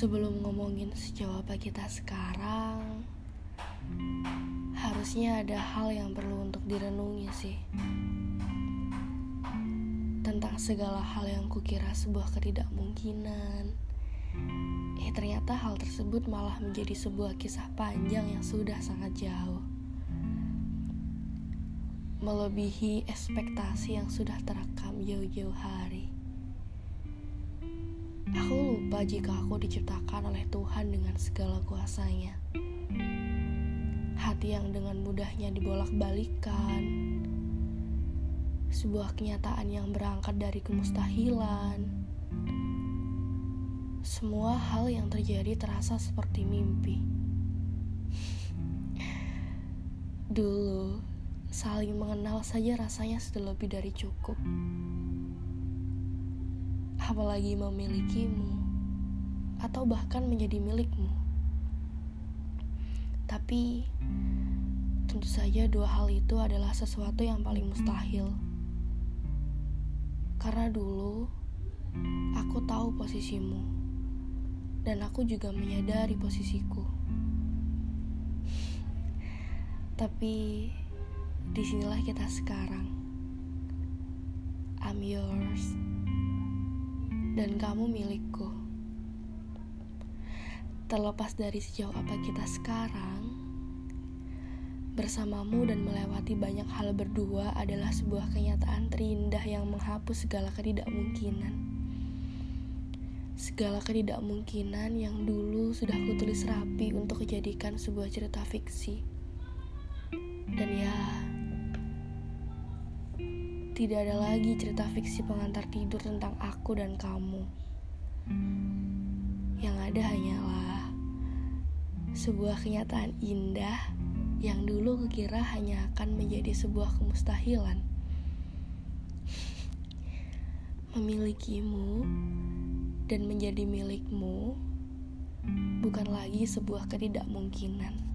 Sebelum ngomongin sejauh apa kita sekarang, harusnya ada hal yang perlu untuk direnungi sih. Tentang segala hal yang kukira sebuah ketidakmungkinan. Eh ternyata hal tersebut malah menjadi sebuah kisah panjang yang sudah sangat jauh. Melebihi ekspektasi yang sudah terekam jauh-jauh hari. Jika aku diciptakan oleh Tuhan dengan segala kuasanya. Hati yang dengan mudahnya dibolak-balikan. Sebuah kenyataan yang berangkat dari kemustahilan. Semua hal yang terjadi terasa seperti mimpi. Dulu, saling mengenal saja rasanya sudah lebih dari cukup apalagi memilikimu, atau bahkan menjadi milikmu. Tapi, tentu saja dua hal itu adalah sesuatu yang paling mustahil. Karena dulu, aku tahu posisimu, dan aku juga menyadari posisiku. Tapi, di sinilah kita sekarang. I'm yours dan kamu milikku. Terlepas dari sejauh apa kita sekarang, bersamamu dan melewati banyak hal berdua adalah sebuah kenyataan terindah yang menghapus segala ketidakmungkinan. Segala ketidakmungkinan yang dulu sudah kutulis rapi untuk dijadikan sebuah cerita fiksi. Dan ya, tidak ada lagi cerita fiksi pengantar tidur tentang aku dan kamu. Yang ada hanyalah sebuah kenyataan indah yang dulu kukira hanya akan menjadi sebuah kemustahilan. Memilikimu dan menjadi milikmu bukan lagi sebuah ketidakmungkinan.